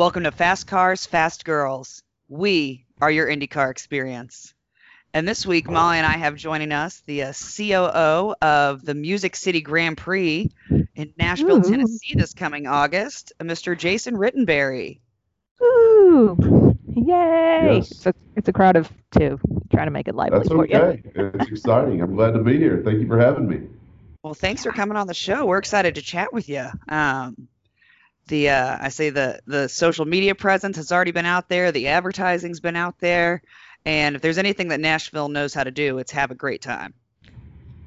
Welcome to Fast Cars, Fast Girls. We are your IndyCar experience. And this week, Molly and I have joining us the uh, COO of the Music City Grand Prix in Nashville, Ooh. Tennessee this coming August, Mr. Jason Rittenberry. Ooh, yay! Yes. It's, a, it's a crowd of two. Trying to make it lively That's okay. It's exciting. I'm glad to be here. Thank you for having me. Well, thanks for coming on the show. We're excited to chat with you. Um, the uh, I say the the social media presence has already been out there. The advertising's been out there, and if there's anything that Nashville knows how to do, it's have a great time.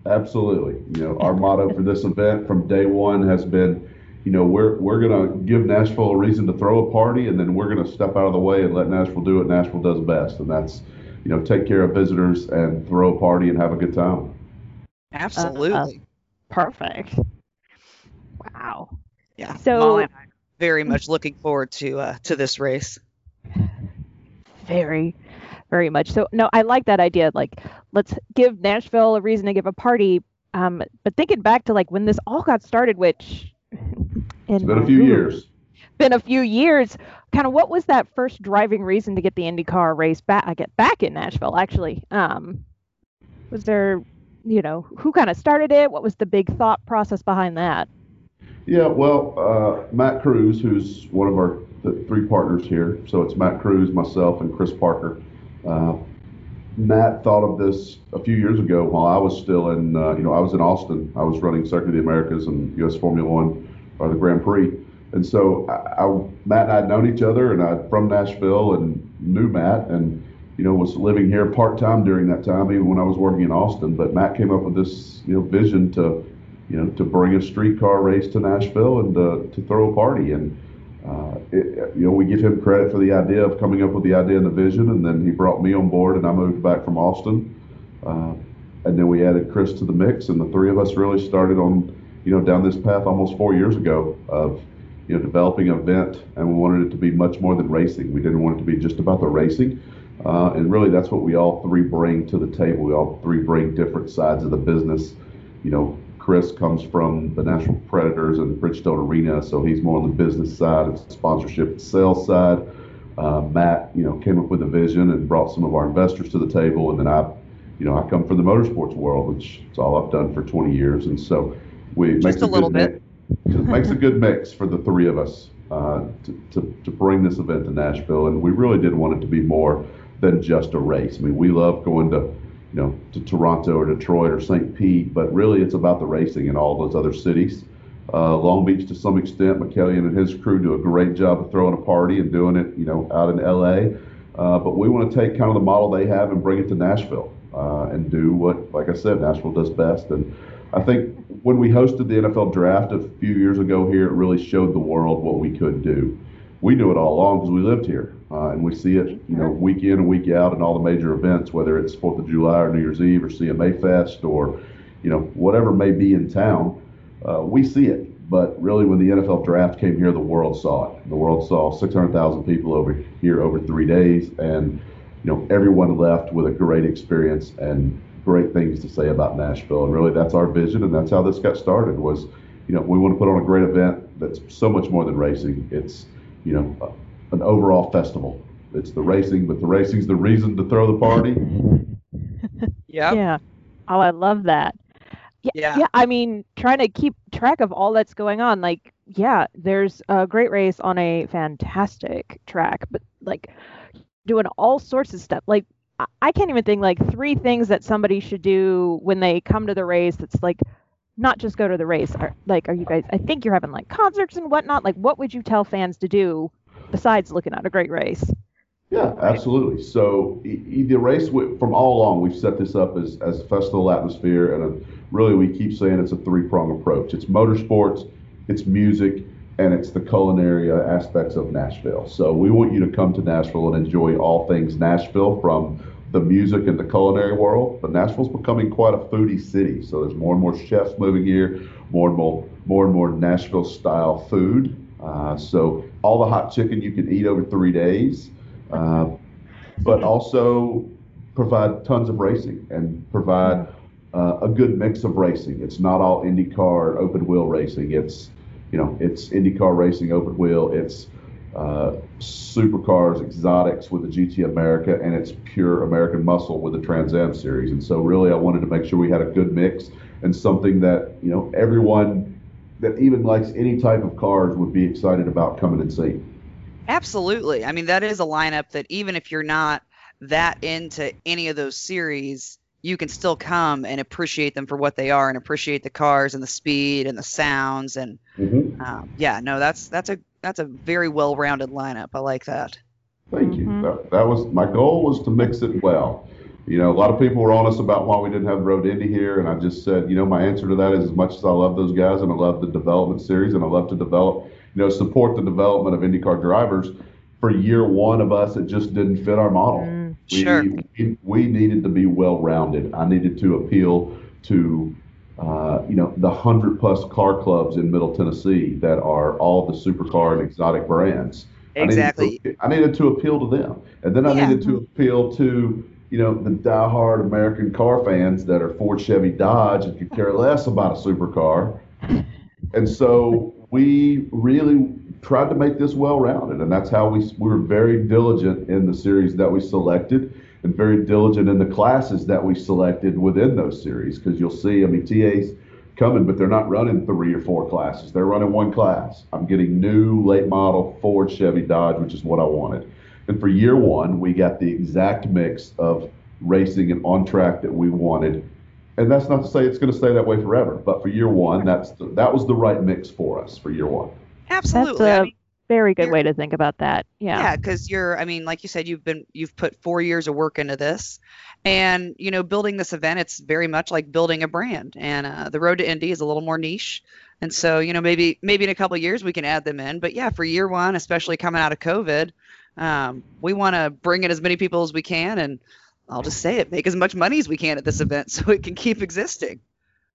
Absolutely. You know, our motto for this event from day one has been, you know, we're we're gonna give Nashville a reason to throw a party, and then we're gonna step out of the way and let Nashville do what Nashville does best, and that's, you know, take care of visitors and throw a party and have a good time. Absolutely. Perfect. Wow. yeah. so- Molly and I are very much looking forward to uh, to this race. Very, very much. So no, I like that idea. Like, let's give Nashville a reason to give a party. Um, but thinking back to like when this all got started, which It's been a few years. been a few years. Kind of what was that first driving reason to get the IndyCar race back? I get back in Nashville actually. Um, was there, you know, who kind of started it? What was the big thought process behind that? Yeah, well, uh, Matt Crews, who's one of our three partners here, so it's Matt Crews, myself, and Chris Parker. Uh, Matt thought of this a few years ago while I was still in, uh, you know, I was in Austin. I was running Circuit of the Americas and U.S. Formula One or the Grand Prix, and so I, I, Matt and I had known each other, and I'm from Nashville and knew Matt, and you know was living here part time during that time, even when I was working in Austin. But Matt came up with this, you know, vision to you know, to bring a streetcar race to Nashville and uh, to throw a party. And, uh, it, you know, we give him credit for the idea of coming up with the idea and the vision. And then he brought me on board and I moved back from Austin. Uh, and then we added Chris to the mix and the three of us really started on, you know, down this path almost four years ago of, you know, developing an event and we wanted it to be much more than racing. We didn't want it to be just about the racing. Uh, and really that's what we all three bring to the table. We all three bring different sides of the business. You know, Chris comes from the Nashville Predators and Bridgestone Arena, so he's more on the business side of sponsorship and sales side. Uh, Matt, you know, came up with a vision and brought some of our investors to the table, and then I, you know, I come from the motorsports world, which is all I've done for 20 years, and so we Just makes a little good mix, it makes a good mix for the three of us uh, to, to to bring this event to Nashville, and we really did want it to be more than just a race. I mean, we love going to you know, to Toronto or Detroit or St. Pete, but really it's about the racing in all those other cities. Uh, Long Beach, to some extent, Michaelian and his crew do a great job of throwing a party and doing it, you know, out in LA. Uh, but we want to take kind of the model they have and bring it to Nashville uh, and do what, like I said, Nashville does best. And I think when we hosted the NFL draft a few years ago here, it really showed the world what we could do. We knew it all along because we lived here. Uh, and we see it, you know, week in and week out in all the major events, whether it's Fourth of July or New Year's Eve or CMA Fest or, you know, whatever may be in town. Uh, we see it, but really, when the NFL draft came here, the world saw it. The world saw 600,000 people over here over three days, and you know, everyone left with a great experience and great things to say about Nashville. And really, that's our vision, and that's how this got started. Was, you know, we want to put on a great event that's so much more than racing. It's, you know uh, an overall festival. It's the racing, but the racing's the reason to throw the party. Yep. Yeah. Oh, I love that. Yeah, Yeah. yeah. I mean, trying to keep track of all that's going on. Like, yeah, there's a great race on a fantastic track, but like doing all sorts of stuff. Like, I- I can't even think like three things that somebody should do when they come to the race. That's like not just go to the race. Are, like, are you guys? I think you're having like concerts and whatnot. Like, what would you tell fans to do besides looking at a great race? Yeah, absolutely. So e- the race we, from all along, we've set this up as, as a festival atmosphere, and a, really we keep saying it's a three prong approach. It's motorsports, it's music, and it's the culinary uh, aspects of Nashville. So we want you to come to Nashville and enjoy all things Nashville from the music and the culinary world. But Nashville's becoming quite a foodie city, so there's more and more chefs moving here, more and more more and more Nashville style food. Uh, so all the hot chicken you can eat over three days, uh, but also provide tons of racing and provide uh, a good mix of racing. It's not all IndyCar open wheel racing. It's you know it's IndyCar racing open wheel. It's uh, supercars, exotics with the GT America, and it's pure American muscle with the Trans Am series. And so, really, I wanted to make sure we had a good mix and something that you know everyone that even likes any type of cars would be excited about coming and seeing. Absolutely. I mean, that is a lineup that even if you're not that into any of those series, you can still come and appreciate them for what they are and appreciate the cars and the speed and the sounds and Mm-hmm. um, yeah, no, that's that's a that's a very well-rounded lineup. I like that. Thank you. Mhm. That, that was my goal was to mix it well. You know, a lot of people were on us about why we didn't have Road Indy here, and I just said, you know, my answer to that is as much as I love those guys and I love the development series and I love to develop, you know, support the development of IndyCar drivers. For year one of us, it just didn't fit our model. Mm. We, Sure. we, we needed to be well rounded. I needed to appeal to, uh, you know, the hundred plus car clubs in Middle Tennessee that are all the supercar and exotic brands. I needed Exactly. to- I needed to appeal to them, and then I Yeah. needed to appeal to you know the diehard American car fans that are Ford, Chevy, Dodge, and could care less about a supercar. And so we really tried to make this well-rounded, and that's how we we were very diligent in the series that we selected, and very diligent in the classes that we selected within those series. Because you'll see, I mean, TA's coming, but they're not running three or four classes. They're running one class. I'm getting new late model Ford, Chevy, Dodge, which is what I wanted. And for year one, we got the exact mix of racing and on track that we wanted. And that's not to say it's going to stay that way forever, but for year one, that's the, that was the right mix for us for year one. Absolutely. That's I a mean, very good you're- way to think about that. Yeah. yeah, because you're. I mean, like you said, you've been you've put four years of work into this, and you know, building this event, it's very much like building a brand. And uh, the road to Indy is a little more niche, and so you know, maybe maybe in a couple of years we can add them in. But yeah, for year one, especially coming out of COVID, um, we want to bring in as many people as we can, and I'll just say it, make as much money as we can at this event so it can keep existing.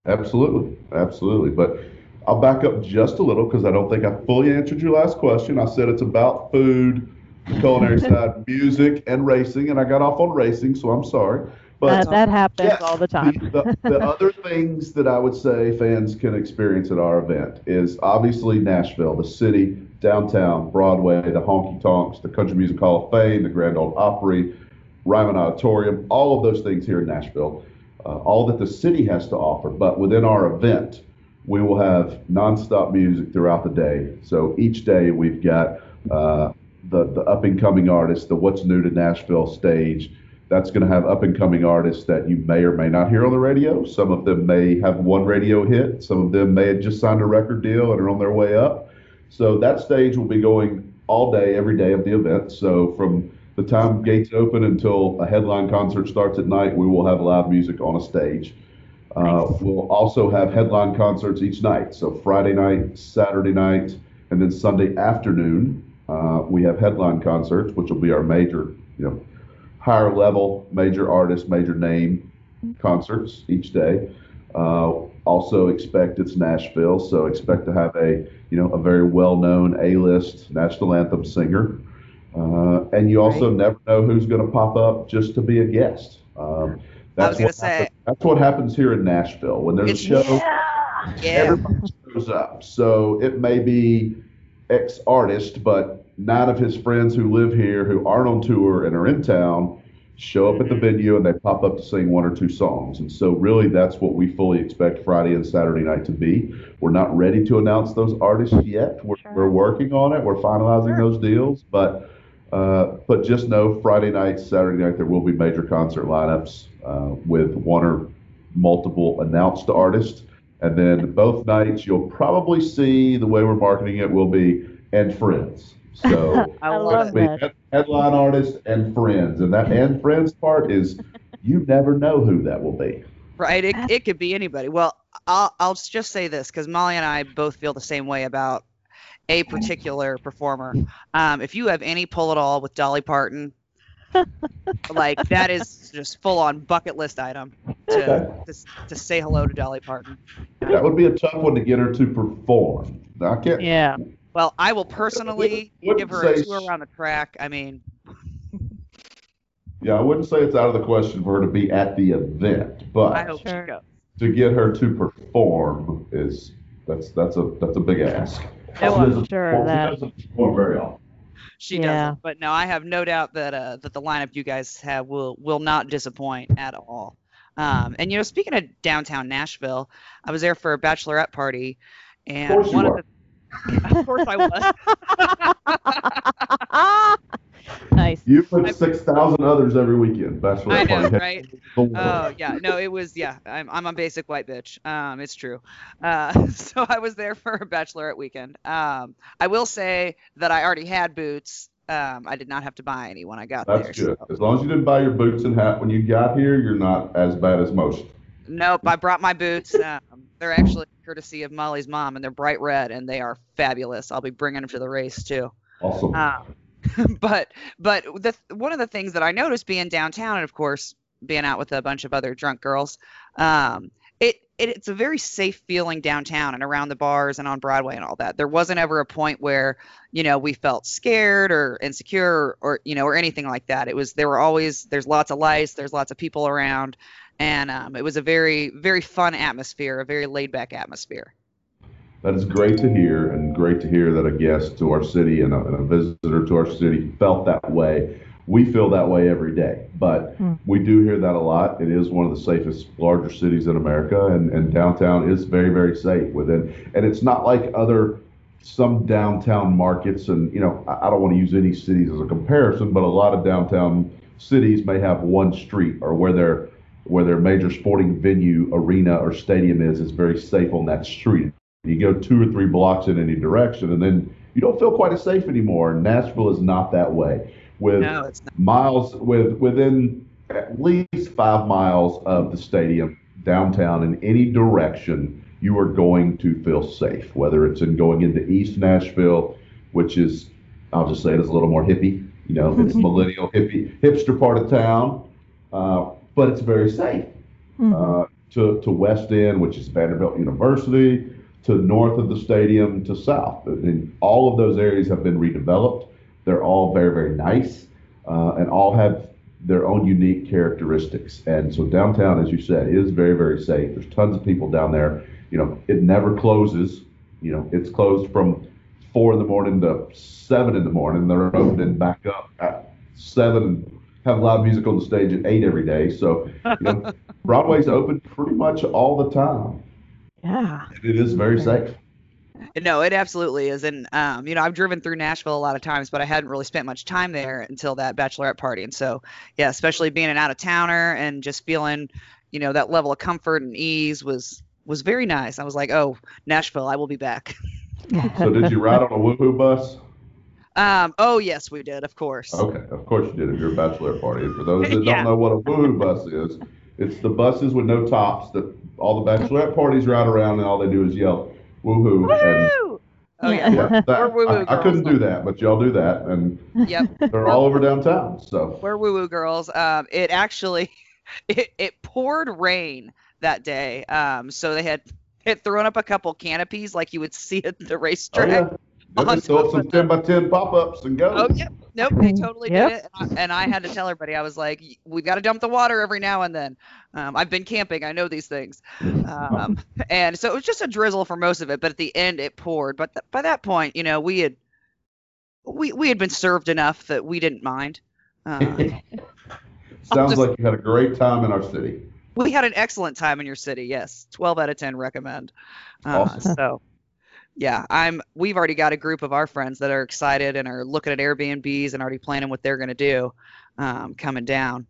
Absolutely, absolutely. But I'll back up just a little because I don't think I fully answered your last question. I said it's about food, the culinary side, music, and racing, and I got off on racing, so I'm sorry. But that, that happens Yes, all the time. The, the, the other things that I would say fans can experience at our event is obviously Nashville, the city, downtown, Broadway, the honky tonks, the Country Music Hall of Fame, the Grand Ole Opry, Ryman Auditorium, all of those things here in Nashville, uh, all that the city has to offer. But within our event, we will have nonstop music throughout the day. So each day we've got uh, the the up and coming artists, the What's New to Nashville stage. That's going to have up and coming artists that you may or may not hear on the radio. Some of them may have one radio hit. Some of them may have just signed a record deal and are on their way up. So that stage will be going all day, every day of the event. So from the time gates open until a headline concert starts at night, we will have live music on a stage. Uh, we'll also have headline concerts each night. So Friday night, Saturday night, and then Sunday afternoon, uh, we have headline concerts, which will be our major, you know, higher level, major artist, major name concerts each day. Uh, also expect it's Nashville, so expect to have a, you know, a very well-known A-list national anthem singer. Uh, and you also never know who's going to pop up just to be a guest. Um, I was that's gonna what say- that's what happens here in Nashville when there's a It's- show Yeah. everybody shows up. So it may be ex artist, but nine of his friends who live here who aren't on tour and are in town show up at the mm-hmm. venue and they pop up to sing one or two songs. And so really that's what we fully expect Friday and Saturday night to be. We're not ready to announce those artists yet. We're, Sure. we're working on it. We're finalizing Sure. those deals, but uh, but just know Friday night, Saturday night, there will be major concert lineups uh, with one or multiple announced artists. And then both nights, you'll probably see the way we're marketing it will be and friends. So I I love love it. that. headline artists and friends. And that and friends part is you never know who that will be. Right. It, it could be anybody. Well, I'll, I'll just say this because Molly and I both feel the same way about a particular performer. Um, if you have any pull at all with Dolly Parton, like that is just full on bucket list item to, Okay. to, to say hello to Dolly Parton. That would be a tough one to get her to perform. I can't. Yeah. Well, I will personally Wouldn't give her a tour around the track. I mean, Yeah, I wouldn't say it's out of the question for her to be at the event, but I hope Sure. to get her to perform is that's that's a that's a big ask. Oh, She I'm doesn't sure perform- she that- doesn't perform very often. she Yeah. doesn't. But no, I have no doubt that uh, that the lineup you guys have will will not disappoint at all. Um, and you know, speaking of downtown Nashville, I was there for a bachelorette party, and course you one are. of the, of course I was. nice. You put six thousand others every weekend. Bachelor I know, right? Oh yeah, no, it was yeah. I'm I'm a basic white bitch. Um, it's true. Uh, so I was there for a bachelorette weekend. Um, I will say that I already had boots. Um, I did not have to buy any when I got there. That's good. so- As long as you didn't buy your boots and hat when you got here, you're not as bad as most. Nope, I brought my boots. Um, they're actually courtesy of Molly's mom, and they're bright red, and they are fabulous. I'll be bringing them to the race too. Awesome. Um, but but the one of the things that I noticed being downtown, and of course being out with a bunch of other drunk girls, um, it, it it's a very safe feeling downtown and around the bars and on Broadway and all that. There wasn't ever a point where you know we felt scared or insecure or, or you know or anything like that. It was there were always there's lots of lights, there's lots of people around, and um, it was a very very fun atmosphere, a very laid back atmosphere. That is great to hear, and great to hear that a guest to our city and a, and a visitor to our city felt that way. We feel that way every day, but Hmm. we do hear that a lot. It is one of the safest, larger cities in America, and, and downtown is very, very safe within. And it's not like other some downtown markets, and you know, I, I don't want to use any cities as a comparison, but a lot of downtown cities may have one street or where their where their major sporting venue, arena, or stadium is is very safe on that street. You go two or three blocks in any direction, and then you don't feel quite as safe anymore. Nashville is not that way. With No, miles with within at least five miles of the stadium downtown in any direction, you are going to feel safe. Whether it's in going into East Nashville, which is I'll just say it is a little more hippie. You know, it's millennial hippie hipster part of town, uh, but it's very safe Mhm. uh, to, to West End, which is Vanderbilt University, to north of the stadium, to south. And all of those areas have been redeveloped. They're all very, very nice uh, and all have their own unique characteristics. And so downtown, as you said, is very, very safe. There's tons of people down there. You know, it never closes. You know, it's closed from four in the morning to seven in the morning. They're opening back up at seven have live music on the stage at eight every day. So, you know, Broadway's open pretty much all the time. Yeah. It is very safe. No, it absolutely is. And um, you know, I've driven through Nashville a lot of times, but I hadn't really spent much time there until that bachelorette party. And so, yeah, especially being an out of towner and just feeling, you know, that level of comfort and ease was was very nice. I was like, oh, Nashville, I will be back. So, did you ride on a woohoo bus? Um, oh yes, we did, of course. Okay, of course you did at your bachelor party. For those that Yeah. don't know what a woohoo bus is, it's the buses with no tops that all the bachelorette parties ride around and all they do is yell woohoo. And Woo! Oh yeah. yeah, that, We're woo-woo I, I couldn't do that, but y'all do that, and Yep. they're all over downtown. So We're woo woo girls. Um, it actually, it, it poured rain that day. Um, so they had had thrown up a couple canopies like you would see at the oh racetrack. yeah, They on just throw top up some ten by ten pop ups and go. Oh, yep. Nope, they totally Yep. did it. And I, and I had to tell everybody, I was like, we've got to dump the water every now and then. Um, I've been camping, I know these things. Um, and so it was just a drizzle for most of it, but at the end it poured. But th- by that point, you know, we had we, we had been served enough that we didn't mind. Uh, Sounds just- like you had a great time in our city. we had an excellent time in your city. Yes, 12 out of 10 recommend. Uh, Awesome. So, yeah, I'm. We've already got a group of our friends that are excited and are looking at Airbnbs and already planning what they're going to do um, coming down.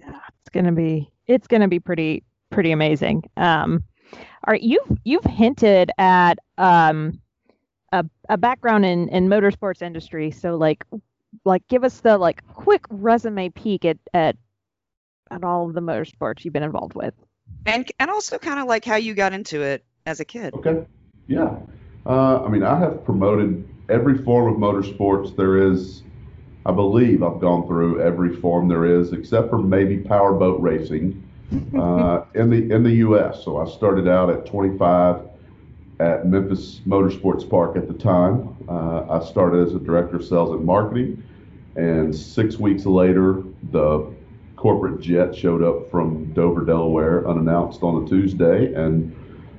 Yeah, It's gonna be it's gonna be pretty pretty amazing. Um, all right, you've you've hinted at um a a background in in motorsports industry, so like like give us the like quick resume peek at at at all of the motorsports you've been involved with. And and also kind of like how you got into it as a kid. Okay. Yeah. Uh, I mean, I have promoted every form of motorsports there is. I believe I've gone through every form there is, except for maybe powerboat racing uh, in the in the U.S. So I started out at 25 at Memphis Motorsports Park at the time. Uh, I started as a director of sales and marketing, and six weeks later, the corporate jet showed up from Dover, Delaware, unannounced on a Tuesday, and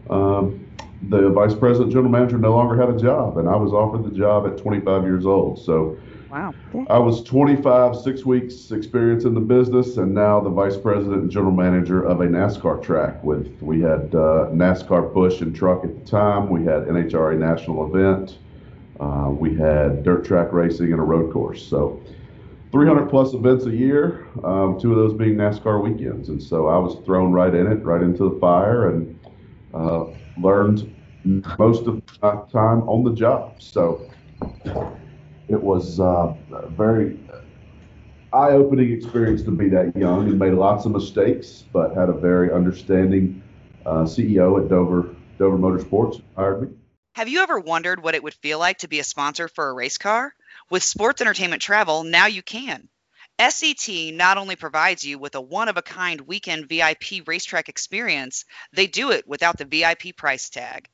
um, the vice president general manager no longer had a job, and I was offered the job at 25 years old. So Wow. I was 25, six weeks experience in the business, and now the vice president and general manager of a NASCAR track. With we had uh, NASCAR Busch and Truck at the time. We had NHRA National Event. Uh, we had dirt track racing and a road course. So 300 plus events a year. Um, two of those being NASCAR weekends, and so I was thrown right in it, right into the fire, and uh, learned most of my time on the job. So it was uh, a very eye-opening experience to be that young and made lots of mistakes, but had a very understanding uh, CEO at Dover Dover Motorsports hired me. Have you ever wondered what it would feel like to be a sponsor for a race car? With Sports Entertainment Travel, now you can. SET not only provides you with a one of a kind weekend VIP racetrack experience, they do it without the VIP price tag.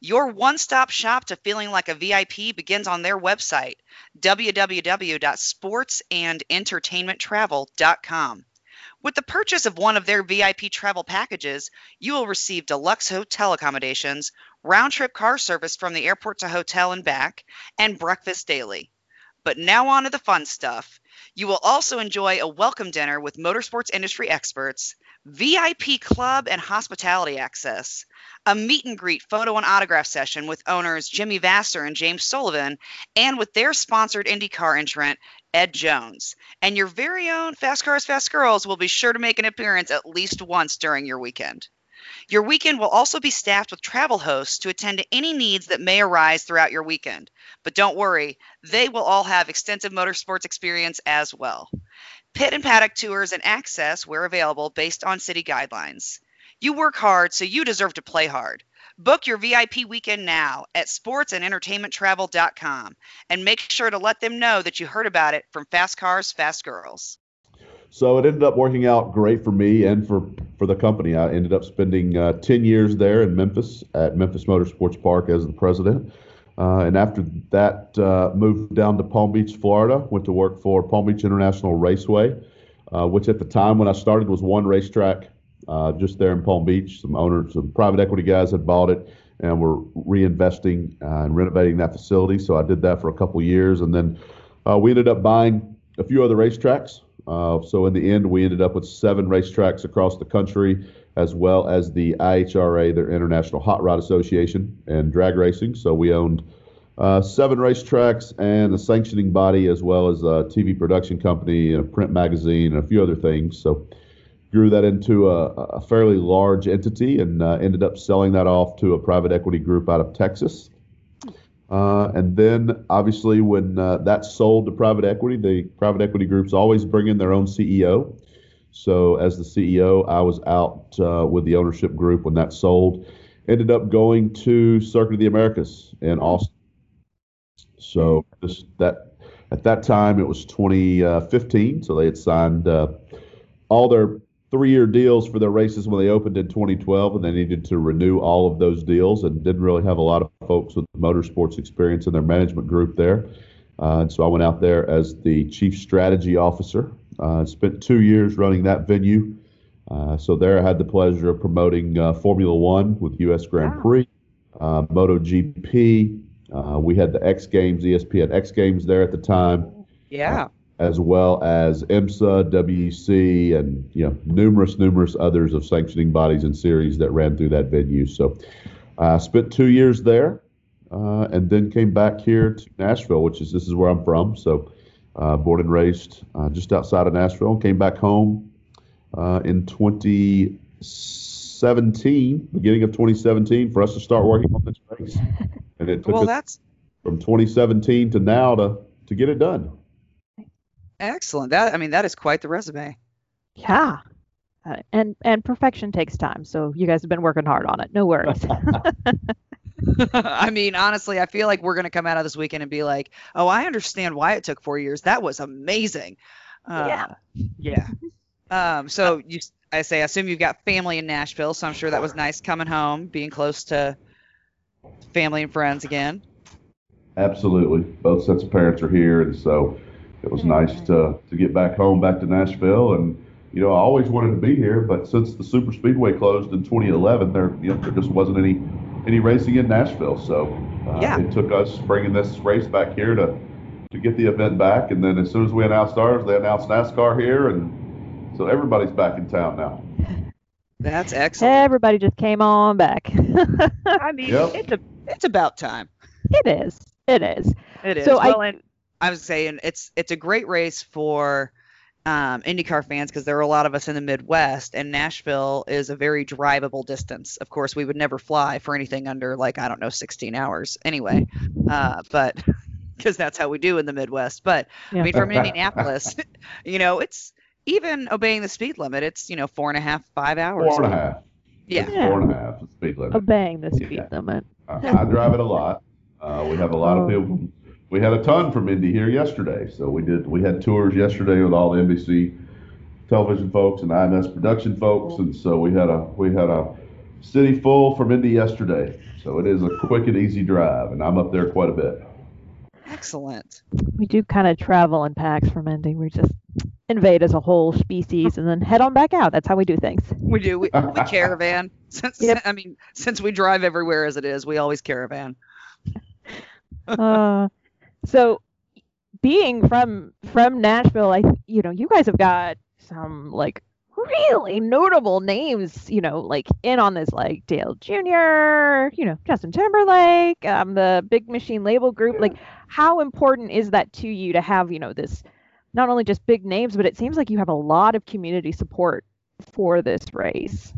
Your one stop shop to feeling like a VIP begins on their website, www.sportsandentertainmenttravel.com. With the purchase of one of their VIP travel packages, you will receive deluxe hotel accommodations, round trip car service from the airport to hotel and back, and breakfast daily. But now on to the fun stuff. You will also enjoy a welcome dinner with motorsports industry experts, VIP club and hospitality access, a meet and greet photo and autograph session with owners Jimmy Vasser and James Sullivan, and with their sponsored IndyCar entrant, Ed Jones. And your very own Fast Cars, Fast Girls will be sure to make an appearance at least once during your weekend. Your weekend will also be staffed with travel hosts to attend to any needs that may arise throughout your weekend. But don't worry, they will all have extensive motorsports experience as well. Pit and paddock tours and access where available based on city guidelines. You work hard, so you deserve to play hard. Book your VIP weekend now at sportsandentertainmenttravel.com and make sure to let them know that you heard about it from Fast Cars, Fast Girls. So it ended up working out great for me and for, for the company. I ended up spending uh, 10 years there in Memphis at Memphis Motorsports Park as the president. Uh, and after that, uh, moved down to Palm Beach, Florida. Went to work for Palm Beach International Raceway, uh, which at the time when I started was one racetrack uh, just there in Palm Beach. Some owners, some private equity guys had bought it and were reinvesting uh, and renovating that facility. So I did that for a couple years, and then we ended up buying a few other racetracks. So in the end, we ended up with seven racetracks across the country as well as the IHRA, their International Hot Rod Association, and drag racing. So we owned uh, seven racetracks and a sanctioning body, as well as a TV production company, and a print magazine, and a few other things. So grew that into a, a fairly large entity and uh, ended up selling that off to a private equity group out of Texas. Uh, and then, obviously, when uh, that's sold to private equity, the private equity groups always bring in their own CEO. So as the CEO, I was out uh, with the ownership group when that sold. Ended up going to Circuit of the Americas in Austin. So this, that at that time it was 2015. So they had signed uh, all their three-year deals for their races when they opened in 2012, and they needed to renew all of those deals, and didn't really have a lot of folks with motorsports experience in their management group there. Uh, and so I went out there as the chief strategy officer uh, spent two years running that venue. Uh, so there I had the pleasure of promoting uh, Formula One with U.S. Grand wow. Prix, uh, MotoGP. Uh, we had the X Games, ESPN X Games there at the time. Yeah. As well as IMSA, WEC, and you know numerous, numerous others of sanctioning bodies and series that ran through that venue. So I spent two years there, and then came back here to Nashville, which is this is where I'm from. So uh, born and raised uh, just outside of Nashville. Came back home uh, in 2017, beginning of 2017, for us to start working on this race. And it took well, us that's from 2017 to now to to get it done. Excellent. That I mean, that is quite the resume. Yeah. Uh, and and perfection takes time, so you guys have been working hard on it. No worries. I mean, honestly, I feel like we're going to come out of this weekend and be like, "Oh, I understand why it took four years. That was amazing." Yeah. Uh, yeah. Um, so you, I say, I assume you've got family in Nashville, so I'm sure that was nice coming home, being close to family and friends again. Absolutely, both sets of parents are here, and so it was nice to to get back home, back to Nashville, and you know I always wanted to be here, but since the Super Speedway closed in 2011, there you know there just wasn't any any racing in Nashville. So uh, Yeah. it took us bringing this race back here to to get the event back. And then as soon as we announced ours, they announced NASCAR here, and so everybody's back in town now. That's excellent. Everybody just came on back. I mean, Yep. it's a, it's about time. it is. It is. It is. So I- and I was saying it's it's a great race for um, IndyCar fans because there are a lot of us in the Midwest, and Nashville is a very drivable distance. Of course, we would never fly for anything under like I don't know 16 hours anyway, uh, but because that's how we do in the Midwest. But Yeah. I mean, from Indianapolis, you know, it's even obeying the speed limit. It's you know four and a half, five hours. Four and a half. Yeah. It's Four and a half is the speed limit. Obeying the speed Yeah. limit. I, I drive it a lot. Uh, we have a lot of Oh. people. We had a ton from Indy here yesterday. So we did. We had tours yesterday with all the NBC television folks and IMS production folks, and so we had a we had a city full from Indy yesterday. So it is a quick and easy drive, and I'm up there quite a bit. Excellent. We do kind of travel in packs from Indy. We just invade as a whole species and then head on back out. That's how we do things. We do. We, we caravan. Since Yep. I mean, since we drive everywhere as it is, we always caravan. uh, so being from from Nashville, I you know you guys have got some like really notable names, you know, like in on this like Dale Jr., you know, Justin Timberlake, um, the Big Machine Label Group. Like, how important is that to you to have you know this not only just big names, but it seems like you have a lot of community support for this race.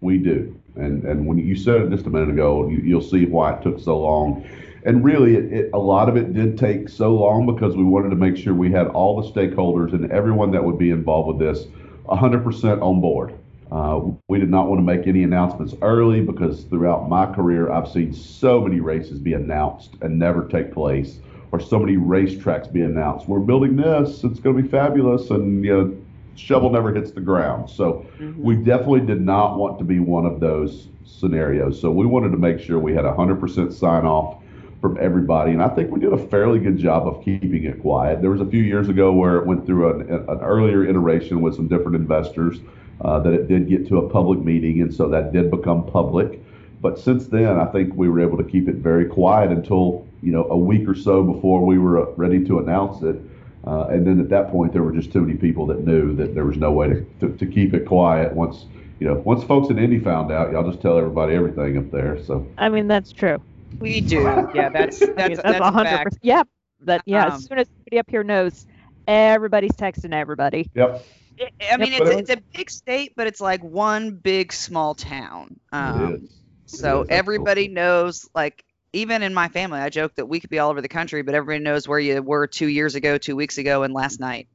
We do, and and when you said it just a minute ago, you, you'll see why it took so long. And really, it, it, a lot of it did take so long because we wanted to make sure we had all the stakeholders and everyone that would be involved with this 100% on board. Uh, we did not want to make any announcements early because throughout my career, I've seen so many races be announced and never take place, or so many racetracks be announced. We're building this; it's going to be fabulous, and you know, shovel never hits the ground. So we definitely did not want to be one of those scenarios. So we wanted to make sure we had 100% sign off from everybody. And I think we did a fairly good job of keeping it quiet. There was a few years ago where it went through an, an earlier iteration with some different investors uh, that it did get to a public meeting. And so that did become public. But since then, I think we were able to keep it very quiet until, you know, a week or so before we were uh, ready to announce it. Uh, and then at that point, there were just too many people that knew that there was no way to, to, to keep it quiet. Once, you know, once folks in Indy found out, y'all just tell everybody everything up there. So I mean, that's true. We do. Yeah, that's I mean, that's that's that's a hundred fact. percent. Yeah, that yeah. Um, as soon as somebody up here knows, everybody's texting everybody. Yep. I- I mean, But it's it's a big state, but it's like one big small town. Um, it is. So is, everybody knows, like, even in my family, I joke that we could be all over the country, but everybody knows where you were two years ago, two weeks ago, and last night.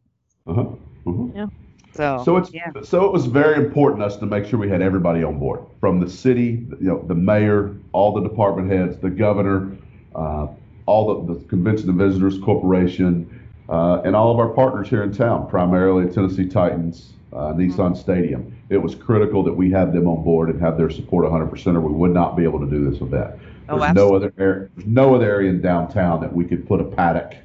Uh-huh. uh-huh. So, So it's yeah. so it was very important us to make sure we had everybody on board, from the city, you know, the mayor, all the department heads, the governor, uh, all the, the Convention and Visitors Corporation, uh, and all of our partners here in town, primarily Tennessee Titans, uh, Nissan Stadium. It was critical that we have them on board and have their support 100%, or we would not be able to do this event. Oh, There's no other area. There's no other area in downtown that we could put a paddock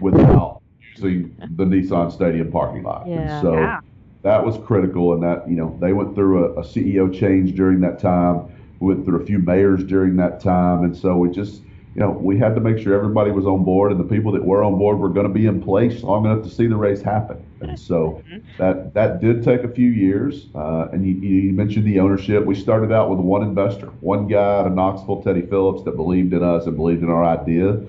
without using the Nissan Stadium parking lot. And Yeah. so Yeah. That was critical, and that you know they went through a, a CEO change during that time. We went through a few mayors during that time, and so we just you know we had to make sure everybody was on board, and the people that were on board were going to be in place long enough to see the race happen. And so that that did take a few years. Uh, and you, you mentioned the ownership. We started out with one investor, one guy out of Knoxville, Teddy Phillips, that believed in us and believed in our idea.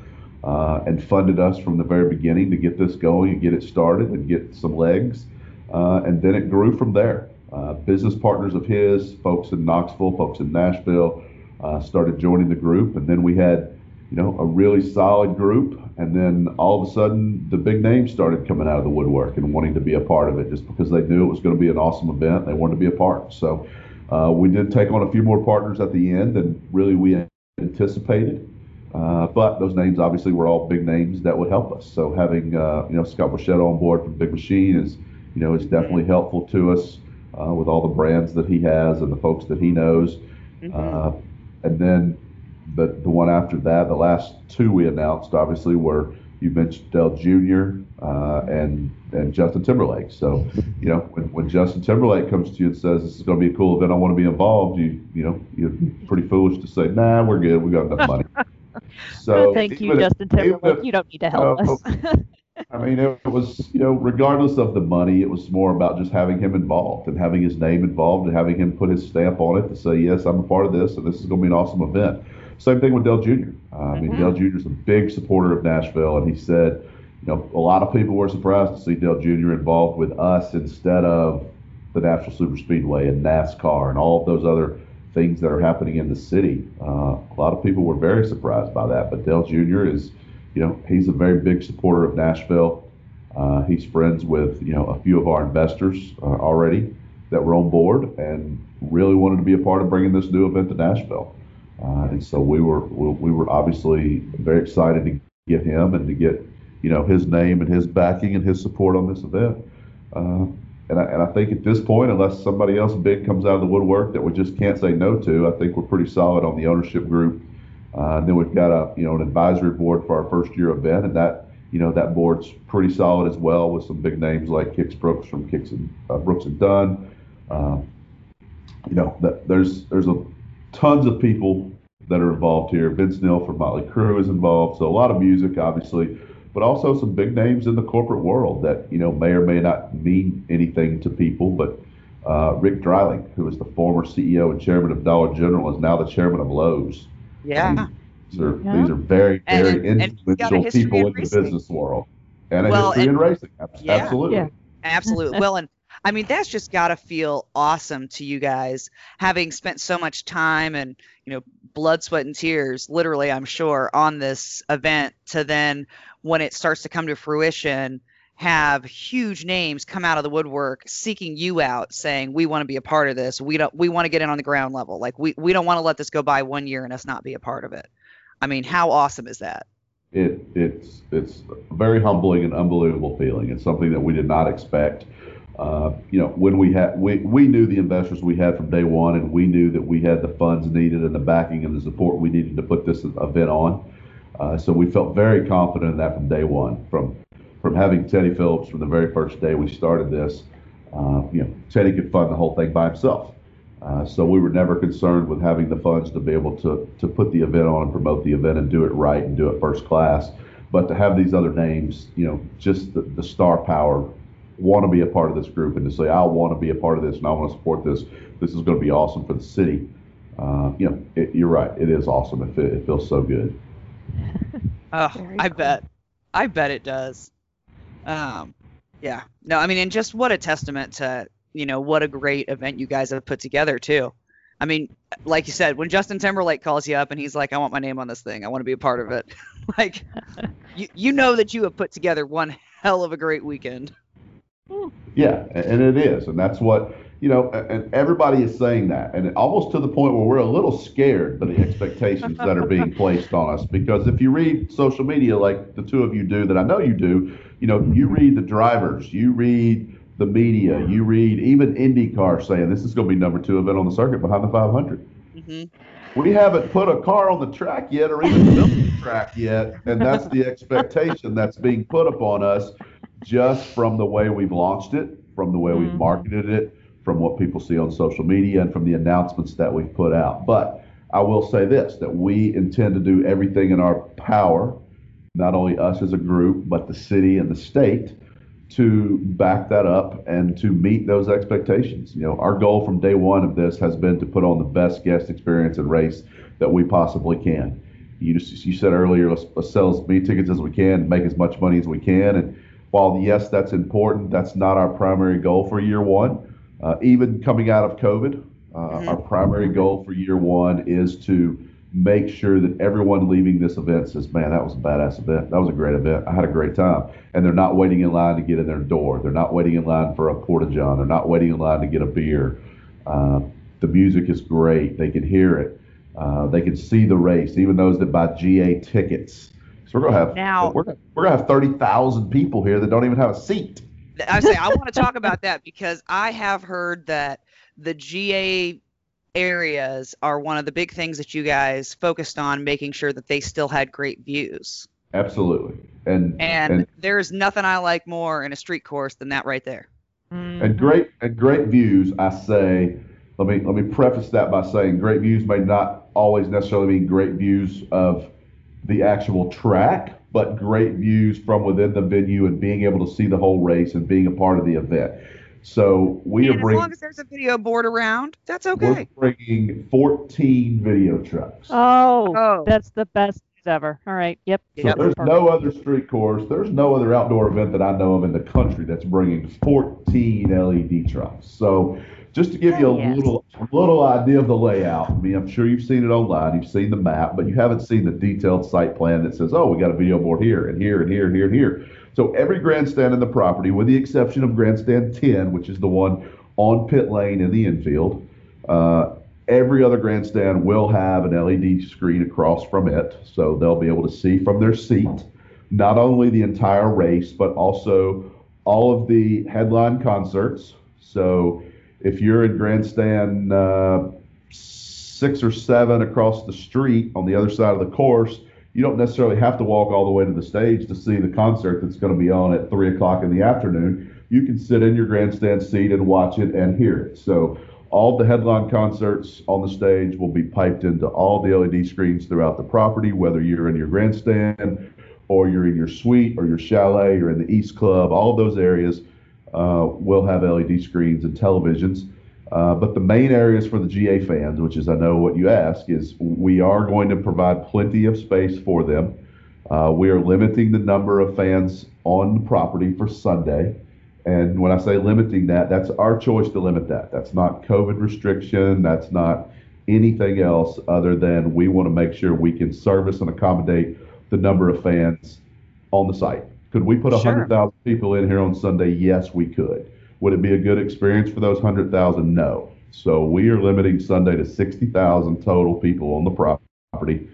Uh, and funded us from the very beginning to get this going and get it started and get some legs. Uh, and then it grew from there. Uh, business partners of his, folks in Knoxville, folks in Nashville, uh, started joining the group, and then we had, you know, a really solid group. And then all of a sudden, the big names started coming out of the woodwork and wanting to be a part of it, just because they knew it was going to be an awesome event. They wanted to be a part. So we did take on a few more partners at the end than really we anticipated. Uh, but those names obviously were all big names that would help us. So having uh, you know Scott Borchetta on board from Big Machine is you know is definitely helpful to us uh, with all the brands that he has and the folks that he knows. Mhm. Uh, and then the the one after that, the last two we announced obviously were you mentioned Dale Jr. Uh, and and Justin Timberlake. So, you know, when, when Justin Timberlake comes to you and says this is going to be a cool event, I want to be involved, you you know, you're pretty foolish to say, nah, we're good, we got enough money. So thank you, Justin Timberlake. If, you don't need to help uh, us. I mean, it was, you know, regardless of the money, it was more about just having him involved and having his name involved and having him put his stamp on it to say, yes, I'm a part of this and this is going to be an awesome event. Same thing with Dale Jr. Uh, I mean, mm-hmm. Dale Jr. is a big supporter of Nashville, and he said, you know, a lot of people were surprised to see Dale Jr. involved with us instead of the Nashville Super Speedway and NASCAR and all of those other things that are happening in the city. Uh, a lot of people were very surprised by that, but Dale Jr. is you know, he's a very big supporter of Nashville. Uh, he's friends with, you know, a few of our investors uh, already that were on board and really wanted to be a part of bringing this new event to Nashville. Uh, and so we were we were obviously very excited to get him and to get, you know, his name and his backing and his support on this event. Uh, and I, and I think at this point, unless somebody else big comes out of the woodwork that we just can't say no to, I think we're pretty solid on the ownership group uh, then we've got a you know an advisory board for our first year event, and that you know that board's pretty solid as well with some big names like Kix Brooks from Kix and uh, Brooks and Dunn. Um, you know that there's there's a tons of people that are involved here. Vince Neil from Motley Crue is involved, so a lot of music, obviously, but also some big names in the corporate world that you know may or may not mean anything to people. But uh, Rick Dreiling, who is the former CEO and chairman of Dollar General, is now the chairman of Lowe's. Yeah. These are yeah. these are very very and, influential and people in, in the business world and a well, history and, in racing. Absolutely. Yeah. Absolutely. well, and I mean that's just got to feel awesome to you guys having spent so much time and you know blood, sweat, and tears, literally, I'm sure, on this event to then when it starts to come to fruition have huge names come out of the woodwork seeking you out saying we want to be a part of this. We don't we want to get in on the ground level. Like we, we don't want to let this go by one year and us not be a part of it. I mean how awesome is that? It it's it's very humbling and unbelievable feeling. It's something that we did not expect. Uh, you know when we had we, we knew the investors we had from day one and we knew that we had the funds needed and the backing and the support we needed to put this event on. Uh, so we felt very confident in that from day one from from having Teddy Phillips from the very first day we started this. Uh, you know, Teddy could fund the whole thing by himself. Uh, so we were never concerned with having the funds to be able to to put the event on and promote the event and do it right and do it first class. But to have these other names, you know, just the, the star power, want to be a part of this group and to say I want to be a part of this and I want to support this. This is going to be awesome for the city. Uh, you know, it, you're right. It is awesome. It, it feels so good. oh, I bet. I bet it does. Um, yeah. No, I mean, and just what a testament to, you know, what a great event you guys have put together, too. I mean, like you said, when Justin Timberlake calls you up and he's like, I want my name on this thing, I want to be a part of it. like, you, you know that you have put together one hell of a great weekend. Yeah, and it is. And that's what, you know, and everybody is saying that, and almost to the point where we're a little scared by the expectations that are being placed on us. Because if you read social media like the two of you do, that I know you do, you know, you read the drivers, you read the media, you read even IndyCar saying this is going to be number two event on the circuit behind the 500. Mm-hmm. We haven't put a car on the track yet, or even built the track yet, and that's the expectation that's being put upon us just from the way we've launched it, from the way mm-hmm. we've marketed it, from what people see on social media, and from the announcements that we've put out. But I will say this: that we intend to do everything in our power not only us as a group, but the city and the state to back that up and to meet those expectations. You know, our goal from day one of this has been to put on the best guest experience and race that we possibly can. You just, you said earlier, let's, let's sell as many tickets as we can, make as much money as we can. And while yes, that's important, that's not our primary goal for year one. Uh, even coming out of COVID, uh, mm-hmm. our primary goal for year one is to make sure that everyone leaving this event says, man, that was a badass event. That was a great event. I had a great time. And they're not waiting in line to get in their door. They're not waiting in line for a porta john. They're not waiting in line to get a beer. Uh, the music is great. They can hear it. Uh, they can see the race. Even those that buy GA tickets. So we're gonna have now we're gonna, we're gonna have thirty thousand people here that don't even have a seat. I say I want to talk about that because I have heard that the GA areas are one of the big things that you guys focused on making sure that they still had great views. Absolutely. And And, and, there's nothing I like more in a street course than that right there. Mm-hmm. and great and great views. I say, let me let me preface that by saying great views may not always necessarily mean great views of the actual track, but great views from within the venue and being able to see the whole race and being a part of the event. So we and are as long as there's a video board around, that's okay. we're okay. bringing 14 video trucks. Oh, Oh. that's the best ever. All right. Yep. So Yep. there's no other street course, there's no other outdoor event that I know of in the country that's bringing 14 LED trucks. So just to give you a oh, Yes. little little idea of the layout, I mean, I'm sure you've seen it online, you've seen the map, but you haven't seen the detailed site plan that says, oh, we got a video board here and here and here and here and here. So every grandstand in the property, with the exception of grandstand 10, which is the one on pit lane in the infield, uh, every other grandstand will have an LED screen across from it, so they'll be able to see from their seat not only the entire race, but also all of the headline concerts. So if you're in grandstand uh, six or seven across the street on the other side of the course, you don't necessarily have to walk all the way to the stage to see the concert that's going to be on at three o'clock in the afternoon. You can sit in your grandstand seat and watch it and hear it. So all the headline concerts on the stage will be piped into all the LED screens throughout the property, whether you're in your grandstand or you're in your suite or your chalet or in the East Club. All those areas uh, will have LED screens and televisions. Uh, but the main areas for the GA fans, which is I know what you ask, is we are going to provide plenty of space for them. Uh, we are limiting the number of fans on the property for Sunday. And when I say limiting that, that's our choice to limit that. That's not COVID restriction. That's not anything else other than we want to make sure we can service and accommodate the number of fans on the site. Could we put Sure. 100,000 people in here on Sunday? Yes, we could. Would it be a good experience for those 100,000? No. So we are limiting Sunday to 60,000 total people on the property.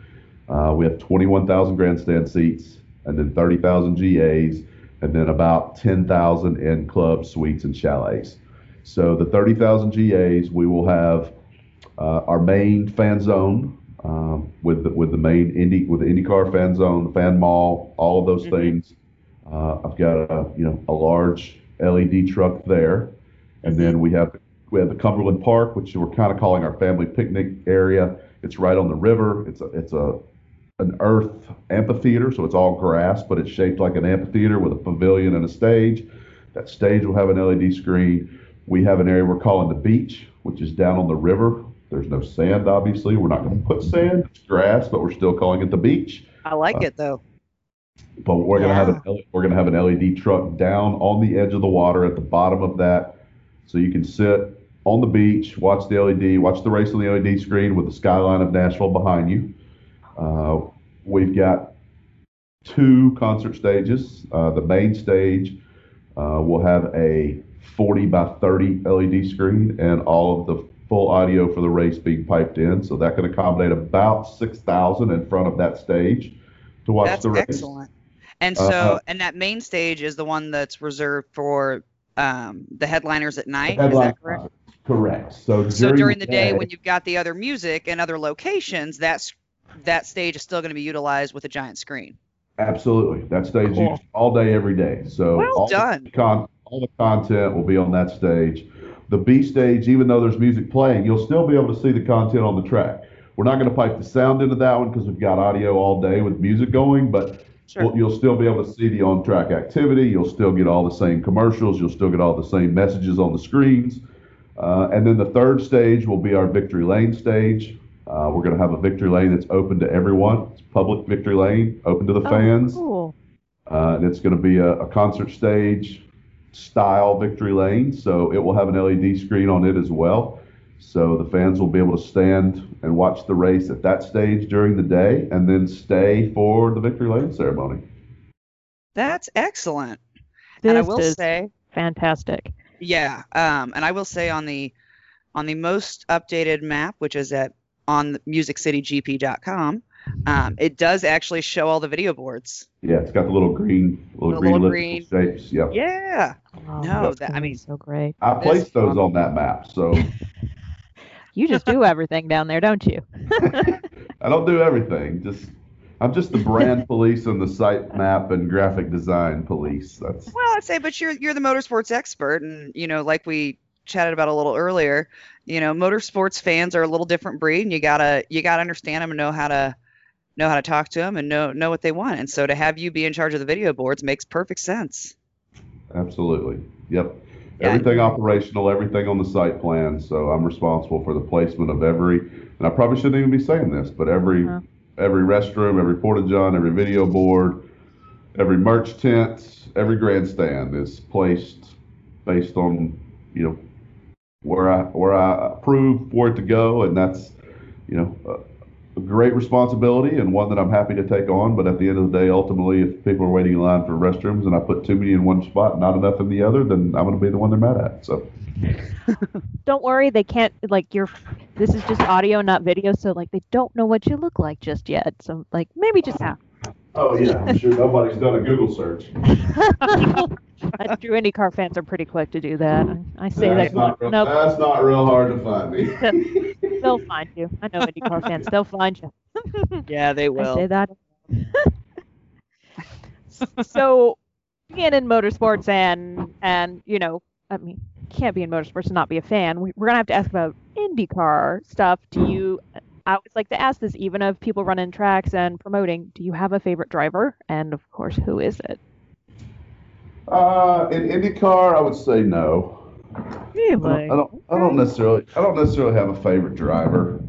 Uh, we have 21,000 grandstand seats and then 30,000 GAs and then about 10,000 in club suites and chalets. So the 30,000 GAs, we will have uh, our main fan zone um, with the, with the main Indy with the IndyCar fan zone, the fan mall, all of those Mhm. things. Uh, I've got a you know a large LED truck there, and then we have we have the Cumberland Park, which we're kind of calling our family picnic area. It's right on the river. It's a it's a an earth amphitheater, so it's all grass, but it's shaped like an amphitheater with a pavilion and a stage. That stage will have an LED screen. We have an area we're calling the beach, which is down on the river. There's no sand, obviously. We're not going to put sand. It's grass, but we're still calling it the beach. I like Uh, it though. But we're going to have an we're to have an LED truck down on the edge of the water at the bottom of that, so you can sit on the beach, watch the LED, watch the race on the LED screen with the skyline of Nashville behind you. Uh, we've got two concert stages. Uh, the main stage uh, will have a 40 by 30 LED screen and all of the full audio for the race being piped in, so that can accommodate about 6,000 in front of that stage to watch That's the race. excellent. And Uh, so, and that main stage is the one that's reserved for um, the headliners at night. Is Headline that correct? concert. Correct. So, So during the day, when you've got the other music and other locations, that's that stage is still going to be utilized with a giant screen. absolutely that stage Cool. used all day, every day. So Well all done. The con- all the content will be on that stage. The B stage, even though there's music playing, you'll still be able to see the content on the track. We're not going to pipe the sound into that one because we've got audio all day with music going, but Sure. Well, you'll still be able to see the on-track activity. You'll still get all the same commercials. You'll still get all the same messages on the screens. Uh, and then the third stage will be our victory lane stage. Uh, we're going to have a victory lane that's open to everyone. It's public victory lane, open to the Oh, fans. cool. Uh, and it's going to be a, a concert stage style victory lane. So it will have an LED screen on it as well. So the fans will be able to stand and watch the race at that stage during the day and then stay for the victory lane ceremony. That's excellent. This and I will is say, fantastic. yeah, um, and I will say on the on the most updated map, which is at on musiccitygp.com, um, it does actually show all the video boards. Yeah, it's got the little green, little The green little elliptical shapes. Yep. Yeah. Oh, No, that- I mean- so great. I placed those on that map, so You just do everything down there, don't you? I don't do everything. Just I'm just the brand police and the site map and graphic design police. That's Well, I'd say, but you're you're the motorsports expert, and you know, like we chatted about a little earlier, you know, motorsports fans are a little different breed, and you gotta you gotta understand them and know how to know how to talk to them and know know what they want. And so to have you be in charge of the video boards makes perfect sense. absolutely. Yep. Yeah. Everything operational, everything on the site plan. So I'm responsible for the placement of every, and I probably shouldn't even be saying this, but every Uh-huh. every restroom, every porta john, every video board, every merch tent, every grandstand is placed based on you know where I where I approve for it to go, and that's you know a, a great responsibility and one that I'm happy to take on. But at the end of the day, ultimately, if people are waiting in line for restrooms and I put too many in one spot, not enough in the other, then I'm going to be the one they're mad at. So Don't worry, they can't like you're. This is just audio, not video, so like they don't know what you look like just yet. So like maybe just oh yeah, I'm sure nobody's done a Google search. That's true. IndyCar fans are pretty quick to do that. I, I say That's that. not real, Nope, that's not real hard to find me. they'll find you. I know IndyCar fans. They'll find you. Yeah, they will. I will. say that. so, being in motorsports and and you know, I mean, can't be in motorsports and not be a fan. We, we're gonna have to ask about IndyCar stuff. Do you? I always like to ask this, even of people running tracks and promoting. Do you have a favorite driver? And of course, who is it? Uh, in IndyCar, I would say no. I don't, I don't, I don't necessarily, I don't necessarily have a favorite driver.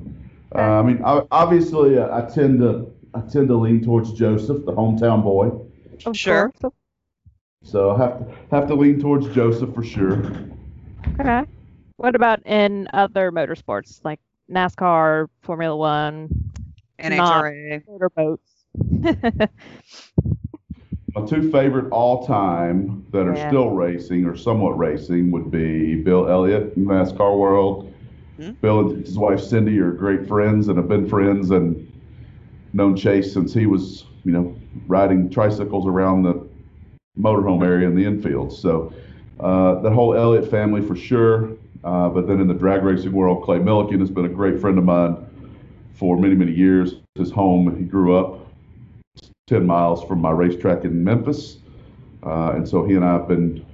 Uh, I mean, I, obviously, uh, I tend to, I tend to lean towards Josef, the hometown boy. Of Sure. course. So I have to, have to lean towards Josef for sure. Okay. What about in other motorsports like NASCAR, Formula One, NHRA. motorboats? My two favorite all time that are Yeah. still racing or somewhat racing would be Bill Elliott in NASCAR world. Hmm. Bill and his wife Cindy are great friends and have been friends and known Chase since he was, you know, riding tricycles around the motorhome area in the infield. So uh, that whole Elliott family for sure. Uh, but then in the drag racing world, Clay Millican has been a great friend of mine for many, many years. His home, he grew up 10 miles from my racetrack in Memphis. Uh, and so he and I have been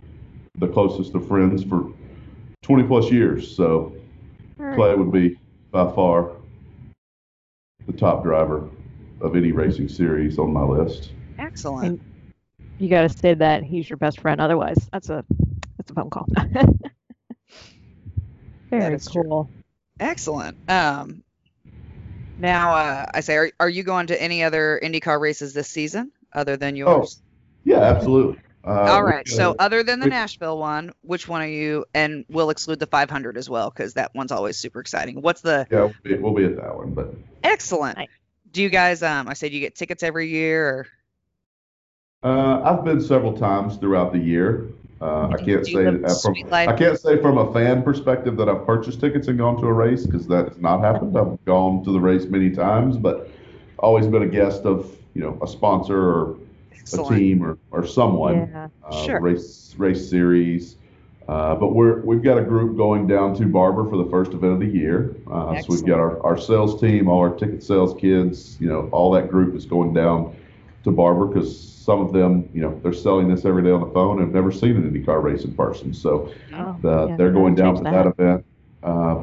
the closest of friends for 20 plus years. So Clay would be by far the top driver of any racing series on my list. Excellent. You got to say that he's your best friend. Otherwise, that's a that's a phone call. Very is true. cool. Excellent. Um, now, uh, I say, are, are you going to any other IndyCar races this season other than yours? Oh, Yeah, absolutely. Uh, All right. So, uh, other than the we- Nashville one, which one are you? And we'll exclude the 500 as well because that one's always super exciting. What's the yeah, we'll be, we'll be at that one. But excellent? Nice. Do you guys? Um, I said you get tickets every year. Or, uh, I've been several times throughout the year. Uh, I can't say that from? I can't say from a fan perspective that I've purchased tickets and gone to a race because that has not happened. I've gone to the race many times, but always been a guest of you know a sponsor or a team or, or someone. Yeah. uh, Sure. race race series. Uh, but we're we've got a group going down to Barber for the first event of the year. Uh, so we've got our, our sales team, all our ticket sales kids, you know, all that group is going down to Barber because some of them, you know, they're selling this every day on the phone and have never seen an IndyCar race in person. So Oh, the, yeah, they're going down to that, event. Uh,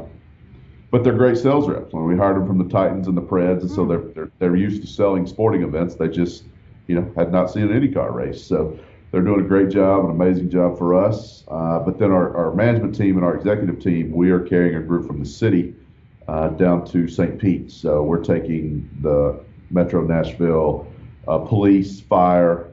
but they're great sales reps. When we hired them from the Titans and the Preds, and so they're, they're they're used to selling sporting events. They just, you know, had not seen an IndyCar race. So they're doing a great job, an amazing job for us. Uh, but then our, our management team and our executive team, we are carrying a group from the city uh, down to St. Pete. So we're taking the Metro Nashville uh, police, fire,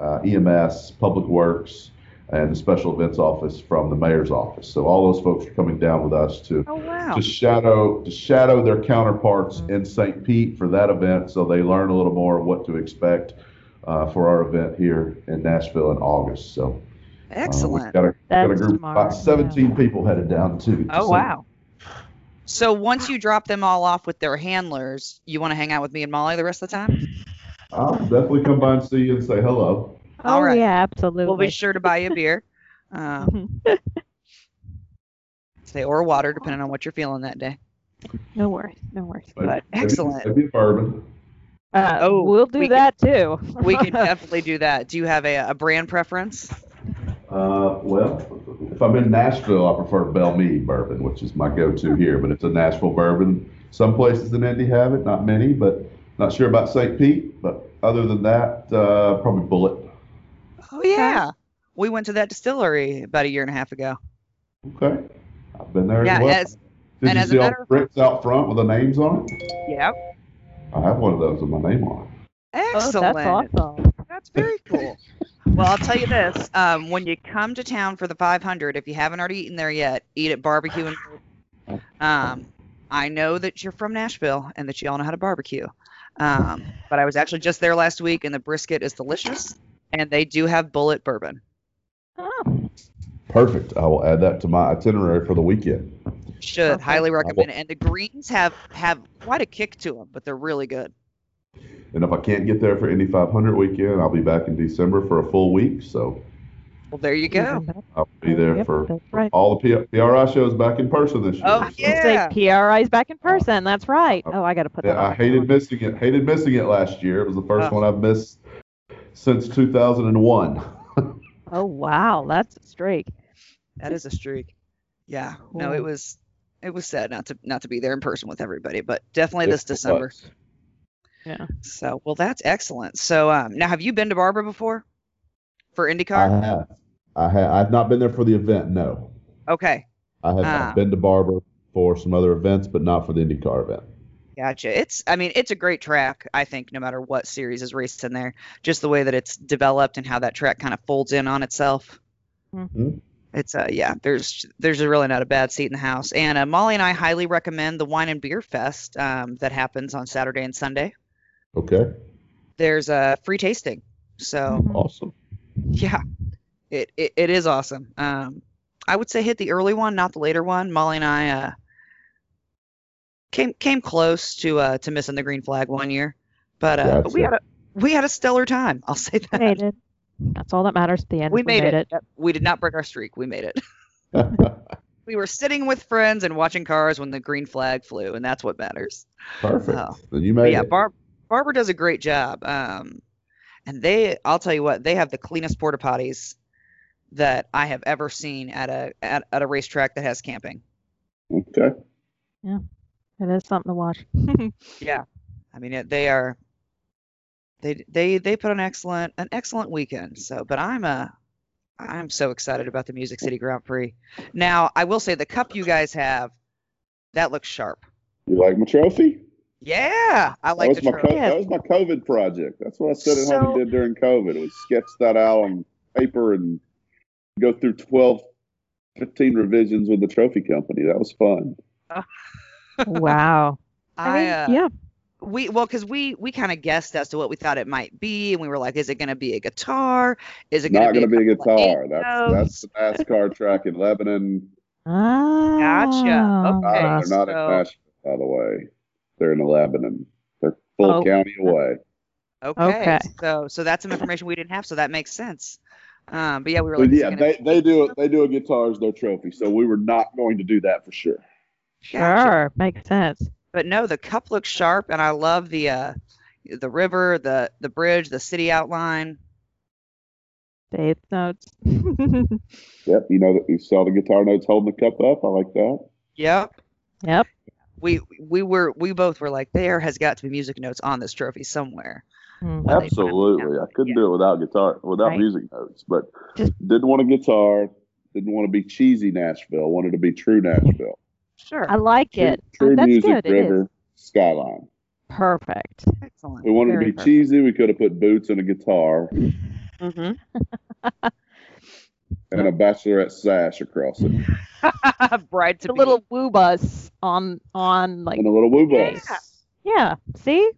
uh, EMS, Public Works, and the Special Events Office from the mayor's office. So all those folks are coming down with us to Oh wow. to shadow to shadow their counterparts in St. Pete for that event, so they learn a little more what to expect uh, for our event here in Nashville in August. So uh, we've Excellent. got a, got a group of smart, about 17 people headed down too. to Oh wow. So once you drop them all off with their handlers, you want to hang out with me and Molly the rest of the time? I'll definitely come by and see you and say hello. All oh right. yeah, absolutely. We'll be sure to buy you a beer. Um, say or water, depending on what you're feeling that day. no worries, no worries. Maybe- But maybe- excellent. Maybe a bourbon. Uh, Oh, we'll do we that too. We can definitely do that. Do you have a, a brand preference? Uh, well, if I'm in Nashville, I prefer Belle Meade bourbon, which is my go-to here. But it's a Nashville bourbon. Some places in Indy have it, not many, but not sure about St. Pete. But other than that, uh, probably Bulleit. Oh yeah. We went to that distillery about a year and a half ago. Okay, I've been there Yeah, as well. as Did and you as see all the bricks out front with the names on it? Yep. I have one of those with my name on it. oh, Excellent. that's awesome. That's very cool. well, I'll tell you this: um, when you come to town for the 500, if you haven't already eaten there yet, eat at Barbecue and. Um, I know that you're from Nashville and that you all know how to barbecue. Um, but I was actually just there last week, and the brisket is delicious, and they do have Bulleit bourbon. Oh, Perfect. I will add that to my itinerary for the weekend. Should Perfect. highly recommend it. And the greens have have quite a kick to them, but they're really good. And if I can't get there for Indy 500 weekend, I'll be back in December for a full week. So Well, there you go. I'll be there Yep, for right. all the P- PRI shows back in person this year. Oh, So, yeah. Say PRI's back in person. That's right. Oh, I got to put yeah, on I hated calendar. missing it. Hated missing it last year. It was the first Oh. one I've missed since 2001. Oh wow, that's a streak. That is a streak. Yeah. No, it was it was sad not to not to be there in person with everybody, but definitely It this December. was. Yeah. So, well, that's excellent. So, um, now have you been to Barber before for IndyCar? I have. I have. I've not been there for the event. No, Okay, I have Ah. Been to Barber for some other events, but not for the IndyCar event. gotcha. It's I mean, it's a great track. I think no matter what series is raced in there, just the way that it's developed and how that track kind of folds in on itself. Mhm. It's uh yeah, there's there's really not a bad seat in the house. And uh, Molly and I highly recommend the Wine and Beer Fest um, that happens on Saturday and Sunday. Okay. There's a free tasting. So Mhm. Awesome. Yeah, it, it it is awesome. Um, I would say hit the early one, not the later one. Molly and I uh came came close to uh to missing the green flag one year, but uh but we had a we had a stellar time. I'll say that. Made it. That's all that matters at the end. We is made, it. Yep, We did not break our streak. We made it. We were sitting with friends and watching cars when the green flag flew, and that's what matters. Perfect. Oh. Then you made yeah, it. Barb Barber does a great job. Um, and they, I'll tell you what, they have the cleanest porta potties that I have ever seen at a at, at a racetrack that has camping. okay. Yeah, it is something to watch. Yeah, I mean it, they are. They they they put an excellent an excellent weekend. So, but I'm uh I'm so excited about the Music City Grand Prix. Now, I will say the cup you guys have, that looks sharp. You like my trophy? Yeah, I like that the was my trophy. co- that was my COVID project. That's what I sat at home and did during COVID. It was sketch that out on paper and go through 12, 15 revisions with the trophy company. That was fun. wow. I, I, mean, uh, yeah. we well because we we kind of guessed as to what we thought it might be and we were like is it going to be a guitar is it going to going be a guitar. That's that's the NASCAR track in Lebanon. Ah, Gotcha. Okay. Uh, they're not so- in Nashville, by the way. They're in the Lebanon. They're full Oh. county away. okay. Okay. so so that's some information we didn't have so that makes sense um but yeah we were like is yeah, they, be- they do they do a guitar as their trophy. So we were not going to do that for sure. Gotcha. Sure. Makes sense. but no the cup looks sharp and i love the uh the river the the bridge the city outline Faith notes. Yep, you know that you saw the guitar notes holding the cup up. I like that. yep yep. We we were we both were like there has got to be music notes on this trophy somewhere Mhm. Absolutely. I couldn't do it without guitar, without Right. music notes. But Just- didn't want a guitar. Didn't want to be cheesy Nashville. Wanted to be true Nashville. sure I like True, it. true That's music, good. It is. river, skyline. Perfect. excellent We wanted Very to be perfect. cheesy. We could have put boots and a guitar mm-hmm. and a bachelorette sash across it, bride to The be little woo bus on on like and a little woo bus. Yeah. yeah. See,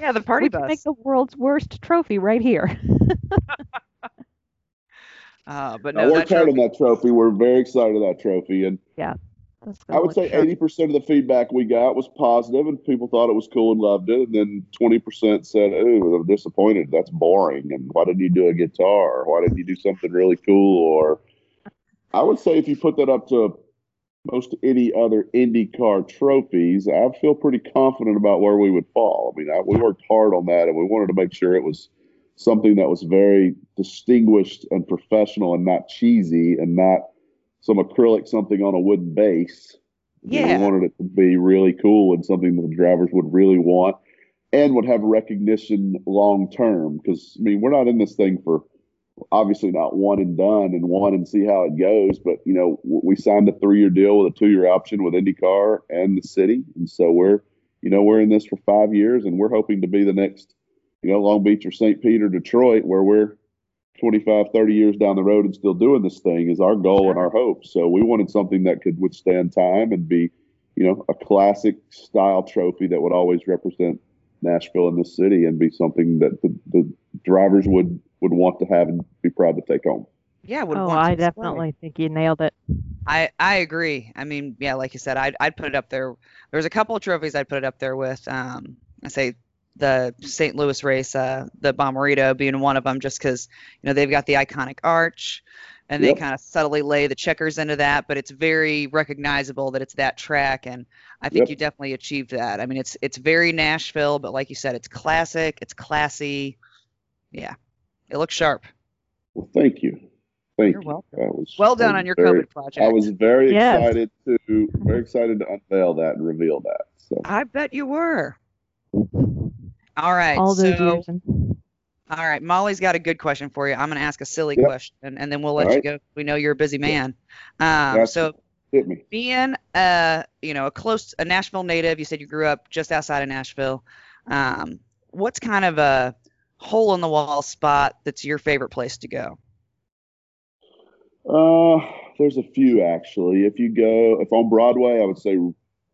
yeah the party we can bus make the world's worst trophy right here. Uh, but I no, worked that hard on trophy, that trophy. We're very excited about that trophy, and That's I would say eighty percent of the feedback we got was positive, and people thought it was cool and loved it. And then twenty percent said, "Ooh, I'm disappointed. That's boring. And why didn't you do a guitar? Why didn't you do something really cool?" Or I would say if you put that up to most any other IndyCar trophies, I feel pretty confident about where we would fall. I mean, I, we worked hard on that, and we wanted to make sure it was something that was very distinguished and professional, and not cheesy, and not some acrylic something on a wooden base. Yeah. we wanted it to be really cool and something that the drivers would really want and would have recognition long term. Because I mean, we're not in this thing for obviously not one and done and one and see how it goes. But you know, we signed a three year deal with a two year option with IndyCar and the city, and so we're you know we're in this for five years, and we're hoping to be the next you know Long Beach or St. Peter, Detroit, where we're 25, 30 years down the road and still doing this thing is our goal and our hope. So we wanted something that could withstand time and be, you know, a classic style trophy that would always represent Nashville and this city and be something that the, the drivers would would want to have and be proud to take home. Yeah, would Oh, want I display. definitely think you nailed it. I I agree. I mean, yeah, like you said, I'd I'd put it up there. There's a couple of trophies I'd put it up there with. Um, I say the St. Louis race, uh, the Bommarito being one of them, just because you know they've got the iconic arch, and they Yep. kind of subtly lay the checkers into that, but it's very recognizable that it's that track, and I think Yep. you definitely achieved that. I mean, it's it's very Nashville, but like you said, it's classic, it's classy. Yeah, it looks sharp. Well, thank you. Thank You're you. welcome. Was, Well done was on your very- COVID project. I was very Yes. excited to very excited to unveil that and reveal that. So I bet you were. All right. All those so, years. And... all right. Molly's got a good question for you. I'm going to ask a silly Yep. question, and then we'll let All you right. go. We know you're a busy man. Um, Gotcha. so, hit me. being uh, you know, a close a Nashville native, you said you grew up just outside of Nashville. Um, what's kind of a hole in the wall spot that's your favorite place to go? Uh, there's a few actually. If you go, if on Broadway, I would say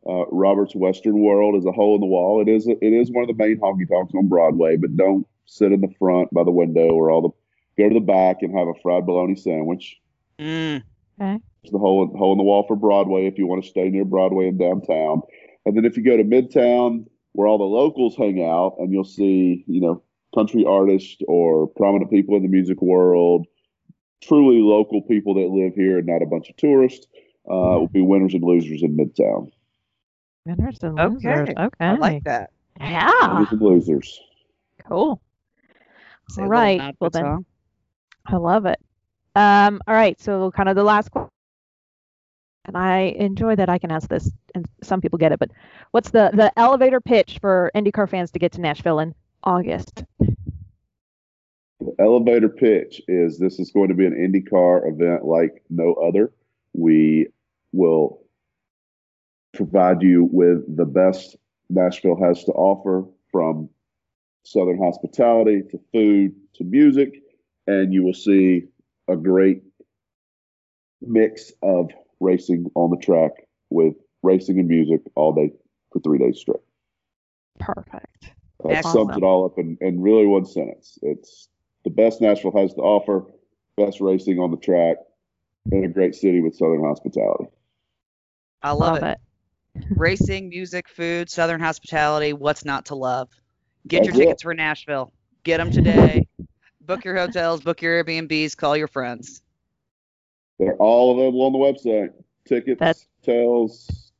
uh, Robert's Western World is a hole in the wall. It is. It is one of the main honky tonks on Broadway, but don't sit in the front by the window or all the. Go to the back and have a fried bologna sandwich. Mm, It's the hole hole in the wall for Broadway if you want to stay near Broadway and downtown. And then if you go to Midtown, where all the locals hang out, and you'll see, you know, country artists or prominent people in the music world, truly local people that live here and not a bunch of tourists, uh, will be winners and losers in Midtown. Winners and Okay. losers. Okay. I like that. Yeah. Winners and losers. Cool. Say All a little right. Nashville Well then, song. I love it. Um. All right. So kind of the last question, and I enjoy that I can ask this, and some people get it. But what's the the elevator pitch for IndyCar fans to get to Nashville in August? The elevator pitch is this is going to be an IndyCar event like no other. We will provide you with the best Nashville has to offer from Southern hospitality to food to music, and you will see a great mix of racing on the track with racing and music all day for three days straight. Perfect. That Excellent. sums it all up in, in really one sentence. It's the best Nashville has to offer, best racing on the track, in a great city with Southern hospitality. I love, Love it. it. Racing, music, food, Southern hospitality. What's not to love? Get your That's it. tickets for Nashville. Get them today. book your hotels, book your Airbnbs, call your friends. They're all available on the website. Tickets, That's- hotels,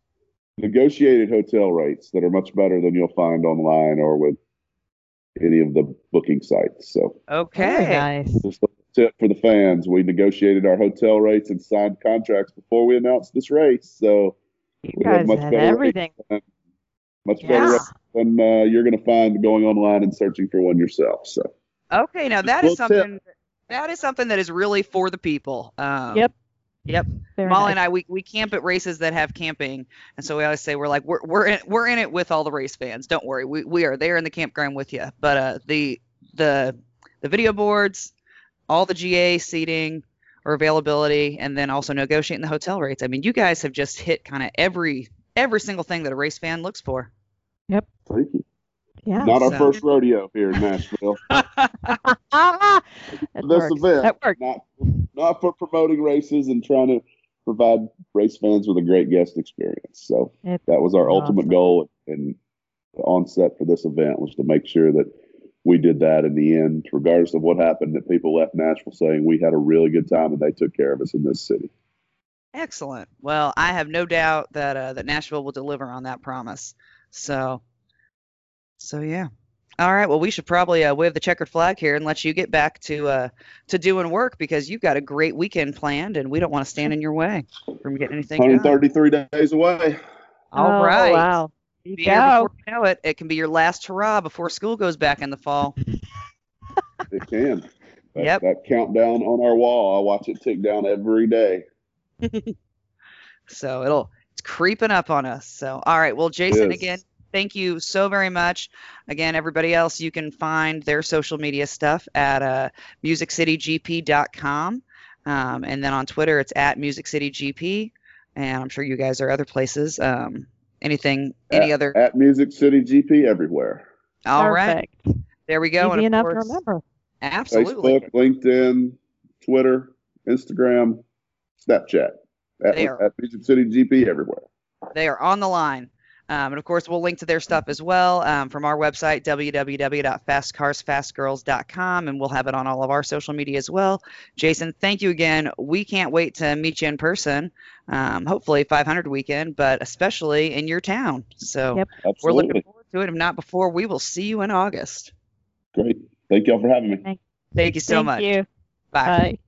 negotiated hotel rates that are much better than you'll find online or with any of the booking sites. So Okay. nice. just a tip for the fans. We negotiated our hotel rates and signed contracts before we announced this race. So You we have guys much had better everything. than, much better Yeah. rates than uh, you're going to find going online and searching for one yourself. So Okay. Now that Well, is something. That is something that is really for the people. Um, Yep. Yep. Very Molly nice. and I, we, we camp at races that have camping, and so we always say we're like we're we're in, we're in it with all the race fans. Don't worry, we, we are there in the campground with you. But uh, the the the video boards, all the GA seating or availability, and then also negotiating the hotel rates. I mean, you guys have just hit kind of every every single thing that a race fan looks for. Yep. Thank you. Yeah. Not our first rodeo here in Nashville. that this works. event, That worked. not not for promoting races and trying to provide race fans with a great guest experience. So It's that was our awesome. ultimate goal and the onset for this event was to make sure that we did that in the end, regardless of what happened, that people left Nashville saying we had a really good time and they took care of us in this city. Excellent. Well, I have no doubt that uh, that Nashville will deliver on that promise. So, so yeah. All right. Well, we should probably uh, wave the checkered flag here and let you get back to uh, to doing work because you've got a great weekend planned, and we don't want to stand in your way from getting anything done. days away. All oh, right. Wow. There you Be here go. before you know it. It can be your last hurrah before school goes back in the fall. It can. That, Yep. that countdown on our wall, I watch it tick down every day. So it'll it's creeping up on us. So all right. Well, Jason, again, thank you so very much. Again, everybody else, you can find their social media stuff at uh, musiccitygp.com. Um, and then on Twitter, it's at musiccitygp. And I'm sure you guys are other places. Um, anything, any other? At Music City GP everywhere. All right. Perfect. There we go. Easy and of enough to course- remember. Absolutely. Facebook, LinkedIn, Twitter, Instagram, Snapchat. At, at Music City GP everywhere. They are on the line. Um, and of course, we'll link to their stuff as well um, from our website, www.fastcarsfastgirls.com, and we'll have it on all of our social media as well. Jason, thank you again. We can't wait to meet you in person, um, hopefully 500 weekend, but especially in your town. So Yep. we're looking forward to it. If not before, we will see you in August. Great. Thank y'all for having me. Thank you so Thank much. you. Bye. Bye.